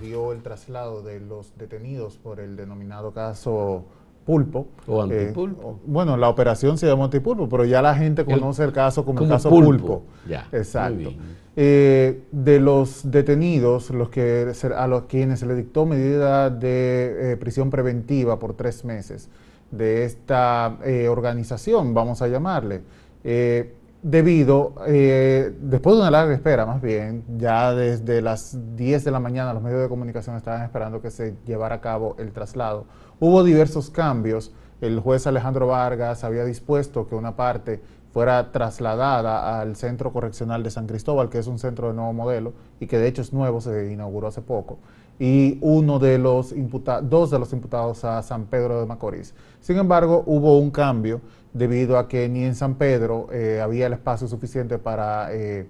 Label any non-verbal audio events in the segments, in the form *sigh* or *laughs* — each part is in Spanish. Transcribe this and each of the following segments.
dio el traslado de los detenidos por el denominado caso Pulpo. O Antipulpo. Eh, bueno, la operación se llama Antipulpo, pero ya la gente conoce el, caso como, el caso Pulpo. Ya, Exacto. Eh, de los detenidos, los que, a los quienes se le dictó medida de eh, prisión preventiva por tres meses de esta organización, vamos a llamarle, debido, después de una larga espera más bien, ya desde las 10 de la mañana los medios de comunicación estaban esperando que se llevara a cabo el traslado Hubo diversos cambios. El juez Alejandro Vargas había dispuesto que una parte fuera trasladada al Centro Correccional de San Cristóbal, que es un centro de nuevo modelo y que de hecho es nuevo, se inauguró hace poco, y uno de los imputados, dos de los imputados a San Pedro de Macorís. Sin embargo, hubo un cambio debido a que ni en San Pedro eh, había el espacio suficiente para eh,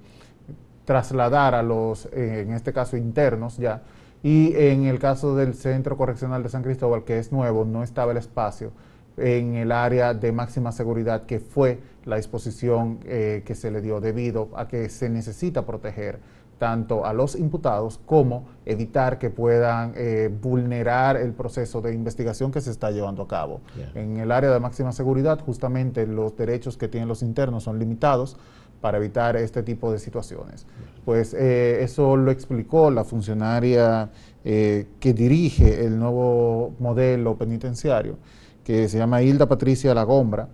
trasladar a los, eh, en este caso internos ya, y en el caso del Centro Correccional de San Cristóbal, que es nuevo, no estaba el espacio en el área de máxima seguridad, que fue la disposición que se le dio debido a que se necesita proteger tanto a los imputados como evitar que puedan eh, vulnerar el proceso de investigación que se está llevando a cabo. En el área de máxima seguridad, justamente los derechos que tienen los internos son limitados para evitar este tipo de situaciones. Pues eh, eso lo explicó la funcionaria eh, que dirige el nuevo modelo penitenciario, que se llama Hilda Patricia Lagombra,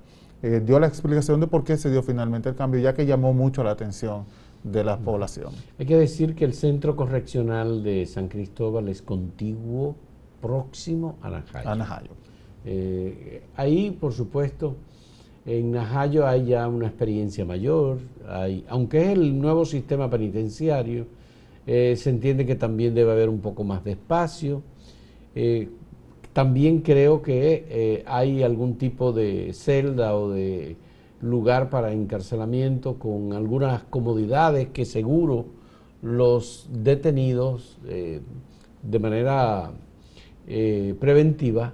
dio la explicación de por qué se dio finalmente el cambio, ya que llamó mucho la atención de la población. Hay que decir que el centro correccional de San Cristóbal es contiguo, próximo a Najayo. A Najayo. ahí, por supuesto, en Najayo hay ya una experiencia mayor, hay, aunque es el nuevo sistema penitenciario, eh, se entiende que también debe haber un poco más de espacio. Eh, también creo que eh, hay algún tipo de celda o de lugar para encarcelamiento con algunas comodidades que seguro los detenidos de manera preventiva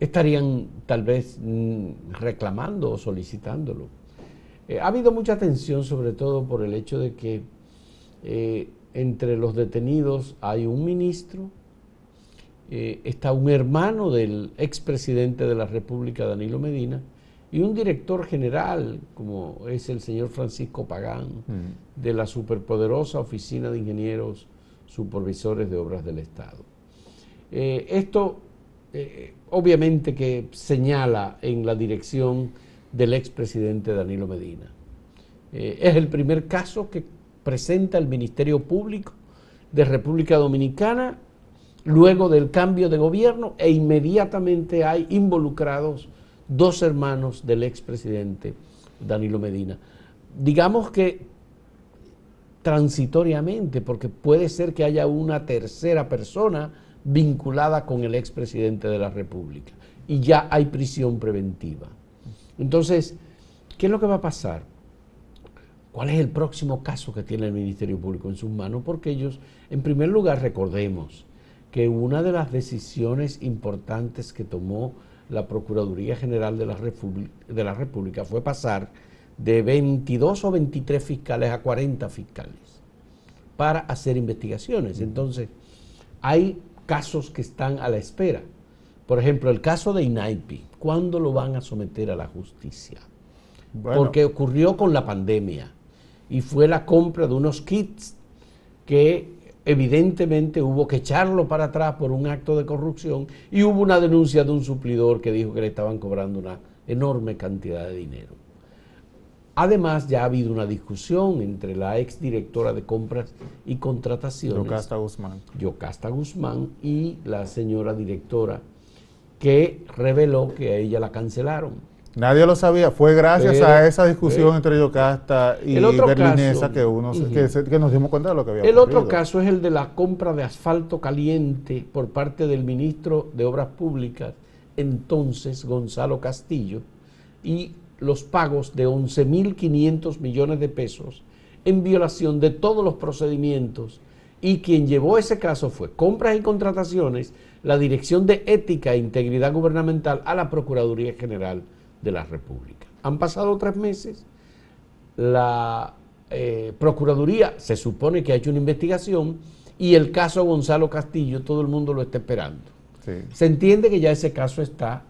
estarían tal vez mm, reclamando o solicitándolo. Eh, ha habido mucha tensión sobre todo por el hecho de que eh, entre los detenidos hay un ministro, eh, está un hermano del expresidente de la República, Danilo Medina, y un director general, como es el señor Francisco Pagán, mm. de la superpoderosa Oficina de Ingenieros Supervisores de Obras del Estado. esto obviamente que señala en la dirección del expresidente Danilo Medina. Eh, es el primer caso que presenta el Ministerio Público de República Dominicana luego del cambio de gobierno e inmediatamente hay involucrados dos hermanos del expresidente Danilo Medina. Digamos que transitoriamente, porque puede ser que haya una tercera persona vinculada con el expresidente de la República y ya hay prisión preventiva. Entonces, ¿qué es lo que va a pasar? ¿Cuál es el próximo caso que tiene el Ministerio Público en sus manos? Porque ellos, en primer lugar, recordemos que una de las decisiones importantes que tomó la Procuraduría General de la, de la República fue pasar de 22 o 23 fiscales a 40 fiscales para hacer investigaciones. Entonces, hay casos que están a la espera. Por ejemplo, el caso de INAIPI, ¿cuándo lo van a someter a la justicia? Porque ocurrió con la pandemia y fue la compra de unos kits que evidentemente hubo que echarlo para atrás por un acto de corrupción y hubo una denuncia de un suplidor que dijo que le estaban cobrando una enorme cantidad de dinero. Además, ya ha habido una discusión entre la ex directora de compras y contrataciones, Yocasta Guzmán. Yocasta Guzmán, y la señora directora, que reveló que a ella la cancelaron. Nadie lo sabía, fue gracias a esa discusión entre Yocasta y Berlinesa que, uno, que, nos dimos cuenta de lo que había El otro caso es el de la compra de asfalto caliente por parte del ministro de Obras Públicas, entonces Gonzalo Castillo, y los pagos de 11.500 millones de pesos en violación de todos los procedimientos. Y quien llevó ese caso fue compras y contrataciones, la Dirección de Ética e Integridad Gubernamental a la Procuraduría General de la República. Han pasado tres meses, la eh, Procuraduría se supone que ha hecho una investigación y el caso Gonzalo Castillo, todo el mundo lo está esperando. Se entiende que ya ese caso está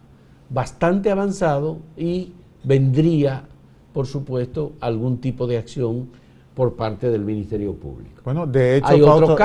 bastante avanzado y vendría, por supuesto, algún tipo de acción por parte del Ministerio Público. Bueno, de hecho,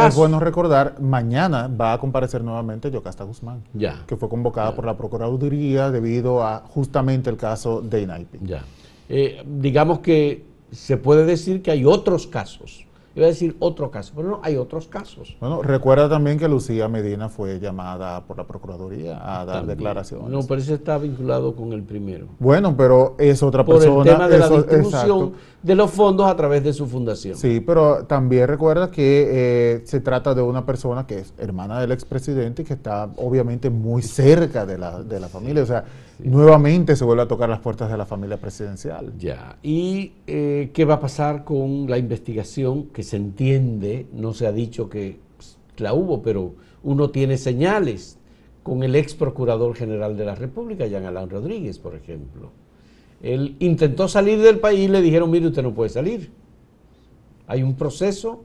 es bueno recordar, mañana va a comparecer nuevamente Yocasta Guzmán, ya. que fue convocada por la Procuraduría debido a justamente el caso de INAIPI. Ya. Eh, digamos que se puede decir que hay otros casos Iba a decir otro caso, pero no, hay otros casos. Bueno, recuerda también que Lucía Medina fue llamada por la Procuraduría a dar declaraciones. No, pero eso está vinculado con el primero. Bueno, pero es otra persona. Por el tema de la distribución de los fondos a través de su fundación. Sí, pero también recuerda que eh, se trata de una persona que es hermana del expresidente y que está obviamente muy cerca de la, de la familia. O sea, nuevamente se vuelve a tocar las puertas de la familia presidencial. Ya. ¿Y eh, qué va a pasar con la investigación que se entiende, no se ha dicho que la hubo, pero uno tiene señales con el ex procurador general de la República, Jean Alain Rodríguez, por ejemplo? Él intentó salir del país y le dijeron, mire, usted no puede salir. Hay un proceso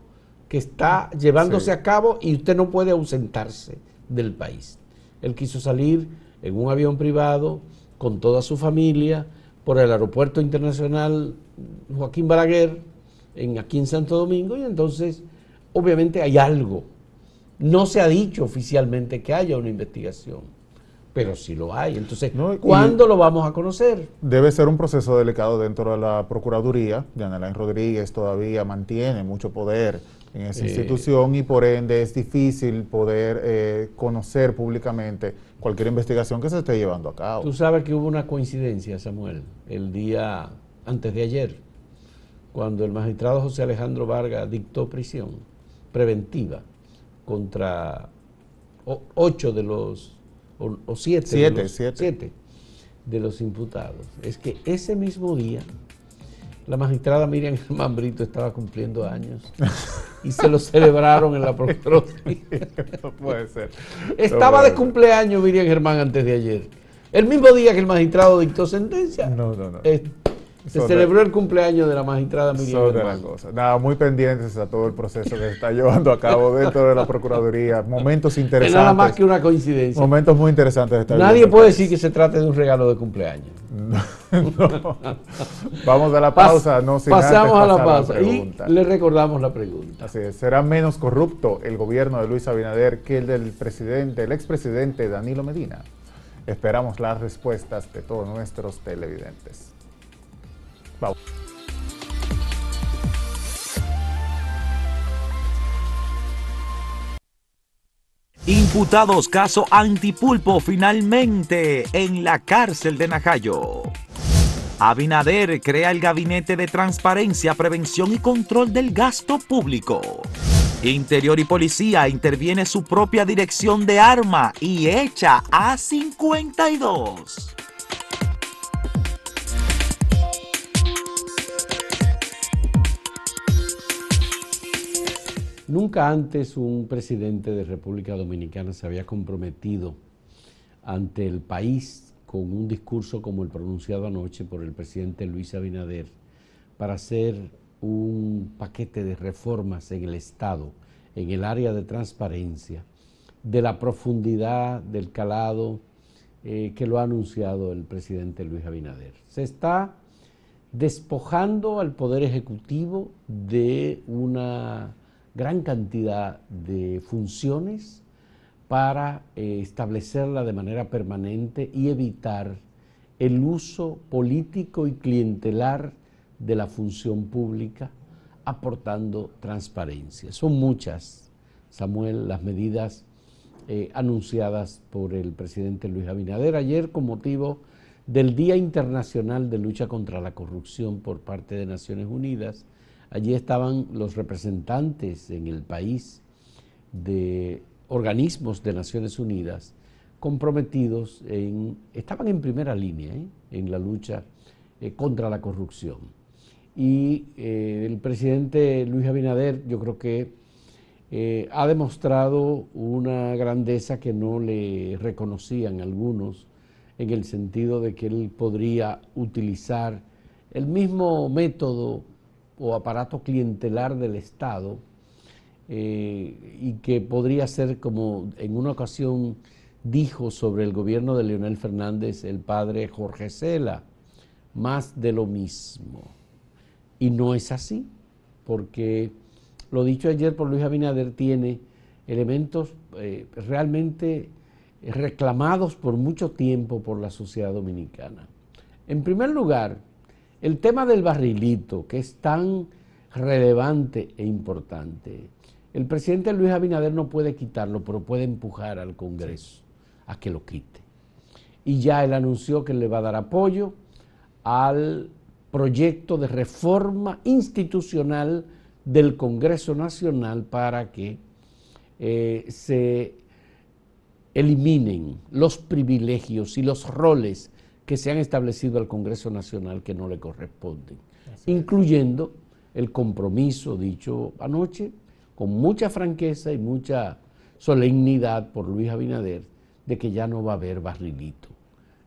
que está llevándose a cabo y usted no puede ausentarse del país. Él quiso salir en un avión privado con toda su familia por el aeropuerto internacional Joaquín Balaguer, en, aquí en Santo Domingo, y entonces obviamente hay algo. No se ha dicho oficialmente que haya una investigación, pero sí lo hay. Entonces, ¿cuándo lo vamos a conocer? Debe ser un proceso delicado dentro de la Procuraduría. Alain Rodríguez todavía mantiene mucho poder en esa institución y por ende es difícil poder eh, conocer públicamente cualquier investigación que se esté llevando a cabo. Tú sabes que hubo una coincidencia, Samuel, el día antes de ayer, cuando el magistrado José Alejandro Vargas dictó prisión preventiva contra ocho de los, o, siete, siete, de siete de los imputados. Es que ese mismo día la magistrada Miriam *laughs* Germán Brito estaba cumpliendo años y se lo celebraron en la Procuraduría. no *laughs* puede ser. Estaba de cumpleaños Miriam Germán antes de ayer. El mismo día que el magistrado dictó sentencia. No, no, no. Se celebró el cumpleaños de la magistrada Miriam Son Nada, muy pendientes a todo el proceso que se está *laughs* llevando a cabo dentro de la Procuraduría. Momentos interesantes. Es nada más que una coincidencia. Momentos muy interesantes. De Nadie puede decir que se trate de un regalo de cumpleaños. *laughs* Vamos a la pausa. no Pasamos a la pausa y le recordamos la pregunta. Así es. ¿Será menos corrupto el gobierno de Luis Abinader que el del presidente, el expresidente Danilo Medina? Esperamos las respuestas de todos nuestros televidentes. Imputados caso antipulpo finalmente en la cárcel de Najayo. Abinader crea el Gabinete de Transparencia, Prevención y Control del Gasto Público. Interior y Policía interviene su propia dirección de arma y echa a 52. Nunca antes un presidente de República Dominicana se había comprometido ante el país con un discurso como el pronunciado anoche por el presidente Luis Abinader para hacer un paquete de reformas en el Estado, en el área de transparencia, de la profundidad del calado eh, que lo ha anunciado el presidente Luis Abinader. Se está despojando al Poder Ejecutivo de una gran cantidad de funciones para eh, establecerla de manera permanente y evitar el uso político y clientelar de la función pública, aportando transparencia. Son muchas, Samuel, las medidas eh, anunciadas por el presidente Luis Abinader ayer con motivo del Día Internacional de Lucha contra la Corrupción por parte de Naciones Unidas Allí estaban los representantes en el país de organismos de Naciones Unidas comprometidos en, estaban en primera línea ¿eh? en la lucha eh, contra la corrupción. Y eh, el presidente Luis Abinader yo creo que ha demostrado una grandeza que no le reconocían algunos en el sentido de que él podría utilizar el mismo método o aparato clientelar del Estado eh, y que podría ser como en una ocasión dijo sobre el gobierno de Leonel Fernández el padre Jorge Cela, más de lo mismo. Y no es así, porque lo dicho ayer por Luis Abinader tiene elementos eh, realmente reclamados por mucho tiempo por la sociedad dominicana. En primer lugar, el tema del barrilito, que es tan relevante e importante. El presidente Luis Abinader no puede quitarlo, pero puede empujar al Congreso a que lo quite. Y ya él anunció que le va a dar apoyo al proyecto de reforma institucional del Congreso Nacional para que eh, se eliminen los privilegios y los roles que se han establecido al Congreso Nacional que no le corresponden, incluyendo el compromiso dicho anoche con mucha franqueza y mucha solemnidad por Luis Abinader de que ya no va a haber barrilito,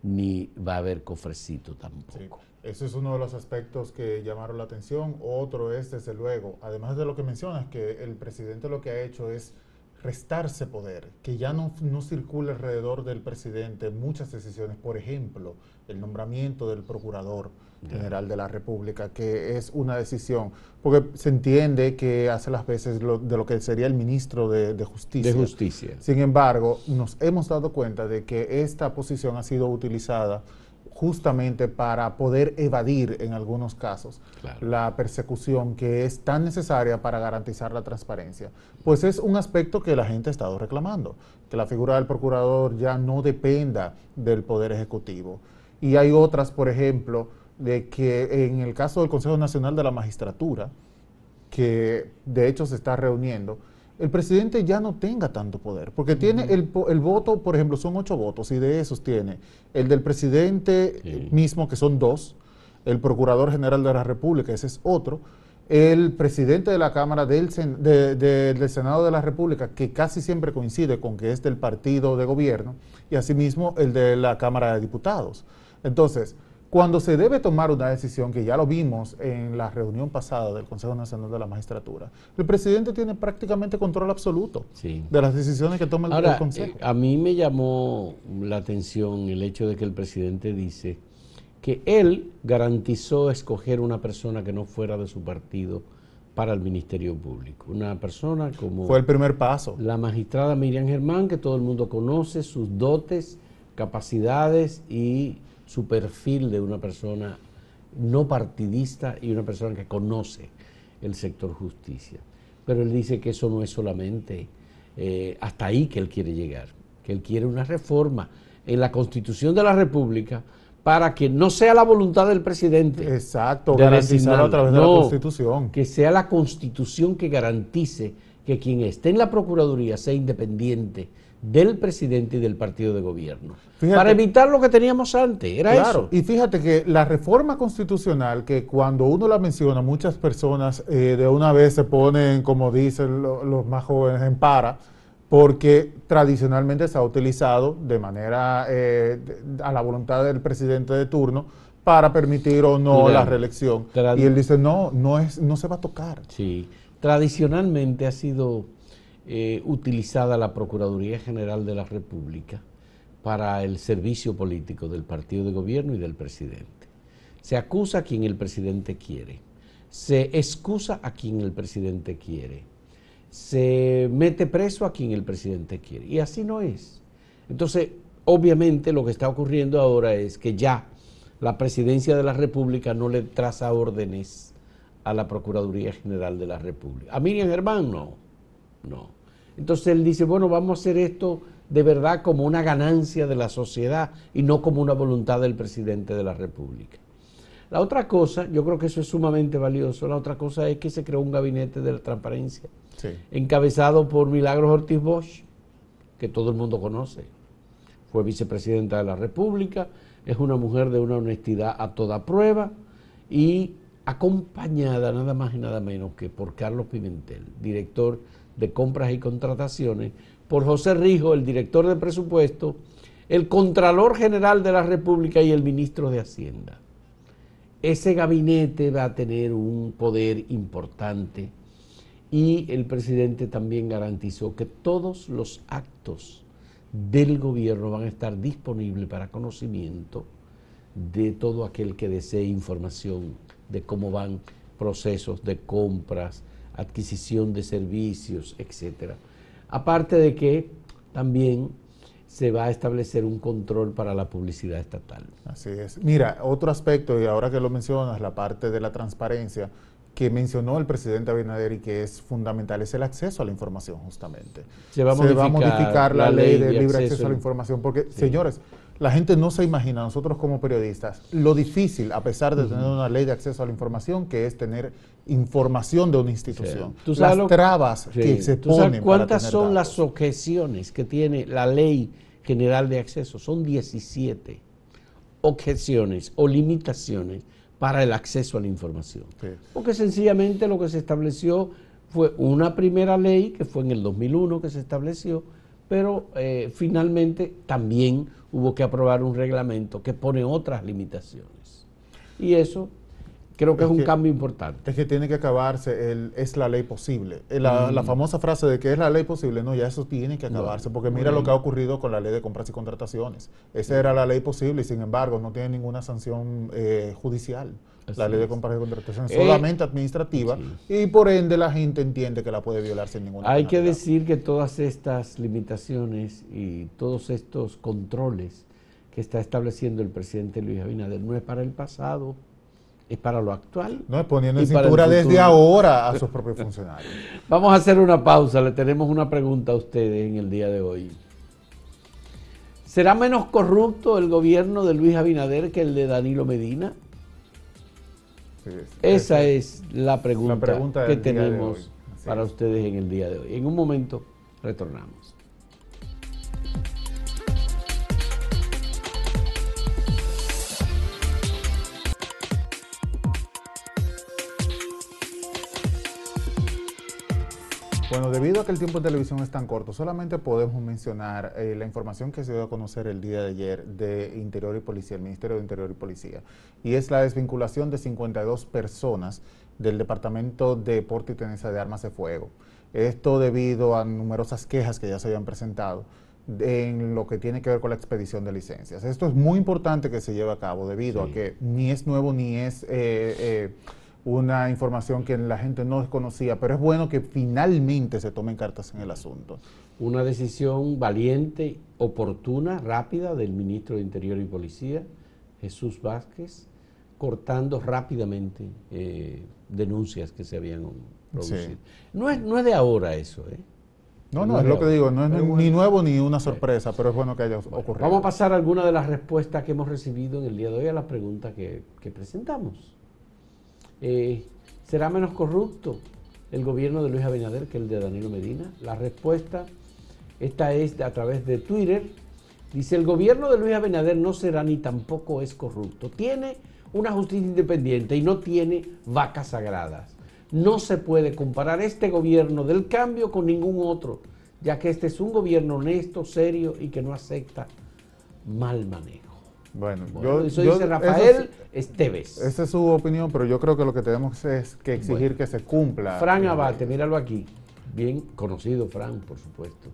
ni va a haber cofrecito tampoco. Ese es uno de los aspectos que llamaron la atención. Otro es, desde luego, además de lo que mencionas, que el presidente lo que ha hecho es restarse poder, que ya no, no circula alrededor del presidente muchas decisiones, por ejemplo, el nombramiento del procurador general de la República, que es una decisión, porque se entiende que hace las veces de lo que sería el ministro de, de, Justicia. De Justicia. Sin embargo, nos hemos dado cuenta de que esta posición ha sido utilizada justamente para poder evadir en algunos casos la persecución que es tan necesaria para garantizar la transparencia. Pues es un aspecto que la gente ha estado reclamando, que la figura del procurador ya no dependa del Poder Ejecutivo. Y hay otras, por ejemplo, de que en el caso del Consejo Nacional de la Magistratura, que de hecho se está reuniendo, el presidente ya no tenga tanto poder, porque tiene el, el, voto, por ejemplo, son ocho votos y de esos tiene el del presidente mismo, que son dos, el procurador general de la República, ese es otro, el presidente de la Cámara del, del Senado de la República, que casi siempre coincide con que es del partido de gobierno, y asimismo el de la Cámara de Diputados. Entonces, cuando se debe tomar una decisión, que ya lo vimos en la reunión pasada del Consejo Nacional de la Magistratura, el presidente tiene prácticamente control absoluto de las decisiones que toma el, Consejo. Eh, a mí me llamó la atención el hecho de que el presidente dice que él garantizó escoger una persona que no fuera de su partido para el Ministerio Público. Una persona como... Fue el primer paso. La magistrada Miriam Germán, que todo el mundo conoce, sus dotes, capacidades y su perfil de una persona no partidista y una persona que conoce el sector justicia. Pero él dice que eso no es solamente eh, hasta ahí que él quiere llegar, que él quiere una reforma en la constitución de la República para que no sea la voluntad del presidente. Exacto, garantizar a través de la constitución. Que sea la constitución que garantice que quien esté en la Procuraduría sea independiente del presidente y del partido de gobierno. para evitar lo que teníamos antes, era claro, Y fíjate que la reforma constitucional, que cuando uno la menciona, muchas personas eh, de una vez se ponen, como dicen los más jóvenes, en para, porque tradicionalmente se ha utilizado de manera eh, a la voluntad del presidente de turno para permitir o no la reelección. Y él dice, no, no, es, no se va a tocar. Sí, tradicionalmente ha sido eh, utilizada la Procuraduría General de la República para el servicio político del partido de gobierno y del presidente. Se acusa a quien el presidente quiere, se excusa a quien el presidente quiere, se mete preso a quien el presidente quiere. Y así no es. Entonces, obviamente lo que está ocurriendo ahora es que ya la presidencia de la República no le traza órdenes a la Procuraduría General de la República. A Miriam Germán no, no. Entonces él dice, bueno, vamos a hacer esto de verdad como una ganancia de la sociedad y no como una voluntad del presidente de la República. La otra cosa, yo creo que eso es sumamente valioso, la otra cosa es que se creó un gabinete de la transparencia, encabezado por Milagros Ortiz Bosch, que todo el mundo conoce. Fue vicepresidenta de la República, es una mujer de una honestidad a toda prueba y acompañada nada más y nada menos que por Carlos Pimentel, director de Compras y Contrataciones, por José Rijo, el director de presupuesto, el Contralor General de la República y el Ministro de Hacienda. Ese gabinete va a tener un poder importante y el presidente también garantizó que todos los actos del gobierno van a estar disponibles para conocimiento de todo aquel que desee información de cómo van procesos de compras, adquisición de servicios, etcétera. Aparte de que también se va a establecer un control para la publicidad estatal. Así es. Mira, otro aspecto, y ahora que lo mencionas, la parte de la transparencia que mencionó el presidente Abinader y que es fundamental, es el acceso a la información, justamente. Se va a modificar, la, ley, de libre acceso, a la información, porque, señores, la gente no se imagina, nosotros como periodistas, lo difícil, a pesar de tener una ley de acceso a la información, que es tener información de una institución. las trabas que se ponen. ¿Cuántas son las objeciones que tiene la ley general de acceso? Son 17 objeciones o limitaciones para el acceso a la información. Porque sencillamente lo que se estableció fue una primera ley, que fue en el 2001 que se estableció, pero eh, finalmente también hubo que aprobar un reglamento que pone otras limitaciones. Y eso creo que es, un cambio importante. Es que tiene que acabarse, el, es la ley posible. Eh, la, la, mm. famosa frase de que es la ley posible, no, ya eso tiene que acabarse, porque mira lo que ha ocurrido con la ley de compras y contrataciones. Esa era la ley posible y sin embargo no tiene ninguna sanción eh, judicial. la ley de compras y contrataciones, solamente administrativa y por ende la gente entiende que la puede violar sin ninguna Hay que decir que todas estas limitaciones y todos estos controles que está estableciendo el presidente Luis Abinader no es para el pasado, es para lo actual. No, es poniendo en cintura desde ahora a sus propios funcionarios. *laughs* Vamos a hacer una pausa, le tenemos una pregunta a ustedes en el día de hoy. ¿Será menos corrupto el gobierno de Luis Abinader que el de Danilo Medina? Esa es, la pregunta, que tenemos para ustedes en el día de hoy. En un momento retornamos. Bueno, debido a que el tiempo de televisión es tan corto, solamente podemos mencionar eh, la información que se dio a conocer el día de ayer de Interior y Policía, el Ministerio de Interior y Policía, y es la desvinculación de 52 personas del Departamento de Porte y Tenencia de Armas de Fuego. Esto debido a numerosas quejas que ya se habían presentado en lo que tiene que ver con la expedición de licencias. Esto es muy importante que se lleve a cabo debido a que ni es nuevo ni es... Eh, eh, una información que la gente no desconocía, pero es bueno que finalmente se tomen cartas en el asunto. Una decisión valiente, oportuna, rápida del ministro de Interior y Policía, Jesús Vázquez, cortando rápidamente eh, denuncias que se habían producido. No, es, no es de ahora eso, ¿eh? No, no, es, lo que digo, no es, ni nuevo ni una sorpresa, pero es bueno que haya ocurrido. Vamos a pasar a algunas de las respuestas que hemos recibido en el día de hoy a las preguntas que, que presentamos. Eh, ¿Será menos corrupto el gobierno de Luis Abinader que el de Danilo Medina? La respuesta, esta es a través de Twitter. Dice, el gobierno de Luis Abinader no será ni tampoco es corrupto. Tiene una justicia independiente y no tiene vacas sagradas. No se puede comparar este gobierno del cambio con ningún otro, ya que este es un gobierno honesto, serio y que no acepta mal manejo. Bueno, yo, eso dice Rafael Esteves. Esa es su opinión, pero yo creo que lo que tenemos es que exigir que se cumpla. Fran Abate, míralo aquí. Bien conocido Fran, por supuesto.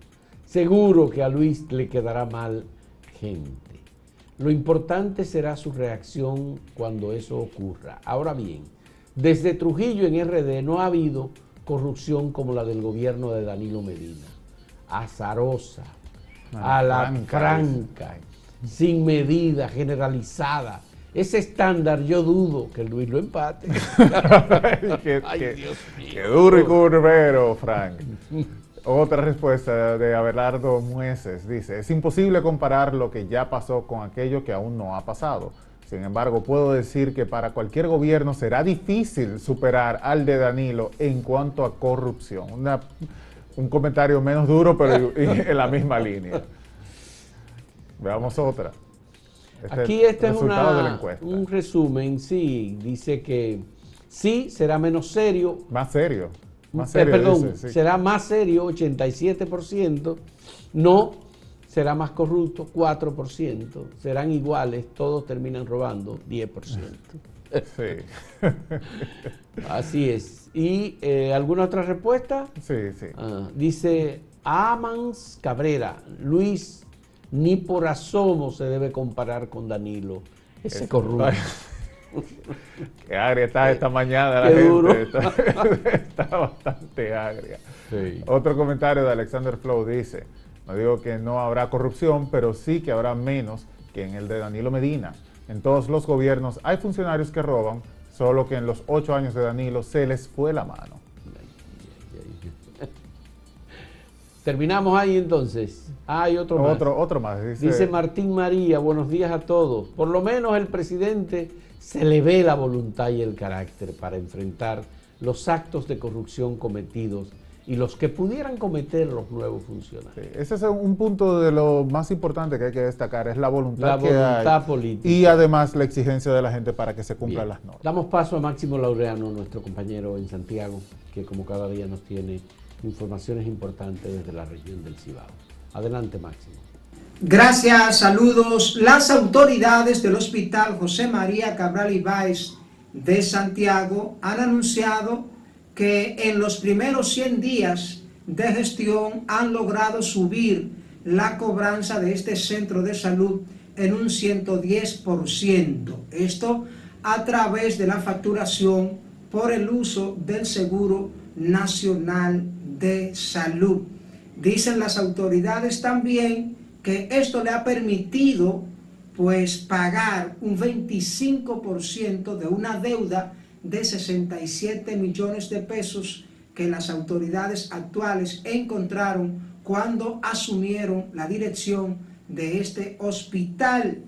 Seguro que a Luis le quedará mal gente. Lo importante será su reacción cuando eso ocurra. Ahora bien, desde Trujillo en RD no ha habido corrupción como la del gobierno de Danilo Medina. Azarosa, a la franca sin medida, generalizada. Ese estándar yo dudo que Luis lo empate. *laughs* qué, Dios mío. qué duro y curvero, Frank. Otra respuesta de Abelardo Mueces dice, es imposible comparar lo que ya pasó con aquello que aún no ha pasado. Sin embargo, puedo decir que para cualquier gobierno será difícil superar al de Danilo en cuanto a corrupción. un comentario menos duro, pero en la misma línea. Veamos otra. Este Aquí este es un resumen, sí, dice que sí será menos serio. Más serio. Más eh, serio perdón, será más serio, 87%. No, será más corrupto, 4%. Serán iguales, todos terminan robando, 10%. Sí. *laughs* Así es. ¿Y eh, alguna otra respuesta? Sí, sí. Ah, dice Amans Cabrera, Luis, ni por asomo se debe comparar con Danilo. Ese corrupto. *laughs* Qué agria está esta mañana la gente. *laughs* Está, bastante agria. Otro comentario de Alexander Flow dice, no digo que no habrá corrupción, pero sí que habrá menos que en el de Danilo Medina. En todos los gobiernos hay funcionarios que roban, solo que en los ocho años de Danilo se les fue la mano. *laughs* Terminamos ahí entonces. Hay otro más. Otro, otro más. Dice Martín María, buenos días a todos. Por lo menos el presidente se le ve la voluntad y el carácter para enfrentar los actos de corrupción cometidos y los que pudieran cometer los nuevos funcionarios. ese es un punto de lo más importante que hay que destacar, es la voluntad, la política. Y además la exigencia de la gente para que se cumplan las normas. Damos paso a Máximo Laureano, nuestro compañero en Santiago, que como cada día nos tiene informaciones importantes desde la región del Cibao. Adelante, Máximo. Gracias, saludos. Las autoridades del Hospital José María Cabral Ibáez de Santiago han anunciado que en los primeros 100 días de gestión han logrado subir la cobranza de este centro de salud en un 110%. Esto a través de la facturación por el uso del Seguro Nacional de Salud. Dicen las autoridades también que esto le ha permitido pues pagar un 25% de una deuda de 67 millones de pesos que las autoridades actuales encontraron cuando asumieron la dirección de este hospital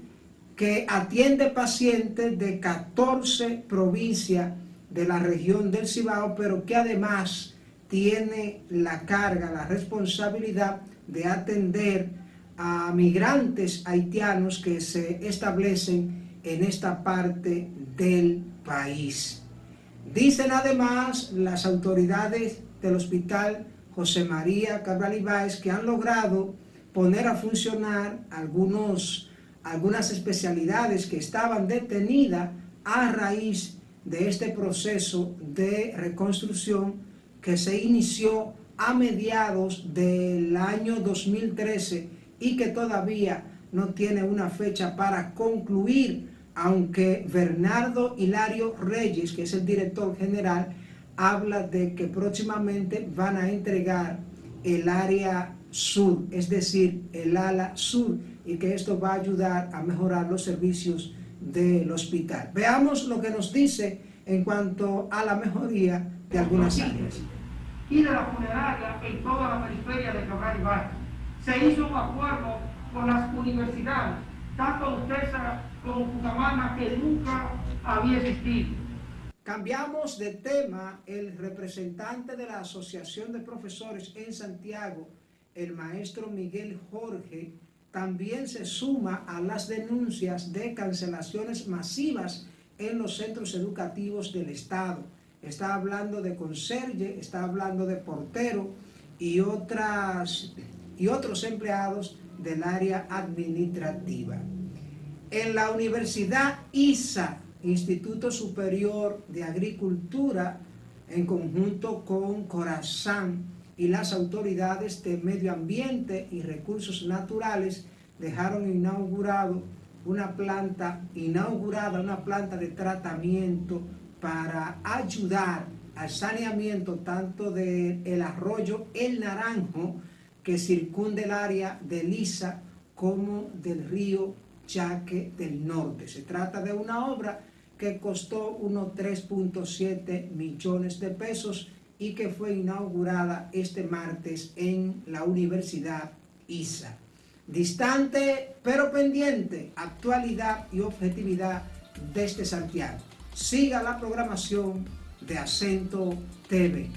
que atiende pacientes de 14 provincias de la región del Cibao, pero que además tiene la carga, la responsabilidad de atender a migrantes haitianos que se establecen en esta parte del país. Dicen además las autoridades del hospital José María Cabral Ibáez que han logrado poner a funcionar algunos, algunas especialidades que estaban detenidas a raíz de este proceso de reconstrucción que se inició a mediados del año 2013 y que todavía no tiene una fecha para concluir, aunque Bernardo Hilario Reyes, que es el director general, habla de que próximamente van a entregar el área sur, es decir, el ala sur, y que esto va a ayudar a mejorar los servicios del hospital. Veamos lo que nos dice en cuanto a la mejoría de algunas áreas. Y de la funeraria en toda la periferia de Cabral y se hizo un acuerdo con las universidades, tanto UTESA como Pucamana, que nunca había existido. Cambiamos de tema. El representante de la Asociación de Profesores en Santiago, el maestro Miguel Jorge, también se suma a las denuncias de cancelaciones masivas en los centros educativos del Estado. Está hablando de conserje, está hablando de portero y otras y otros empleados del área administrativa. En la Universidad ISA, Instituto Superior de Agricultura, en conjunto con Corazán y las autoridades de Medio Ambiente y Recursos Naturales, dejaron inaugurado una planta, inaugurada una planta de tratamiento para ayudar al saneamiento tanto del arroyo El Naranjo, que circunde el área de Lisa como del río Chaque del Norte. Se trata de una obra que costó unos 3.7 millones de pesos y que fue inaugurada este martes en la Universidad ISA. Distante pero pendiente, actualidad y objetividad desde Santiago. Siga la programación de Acento TV.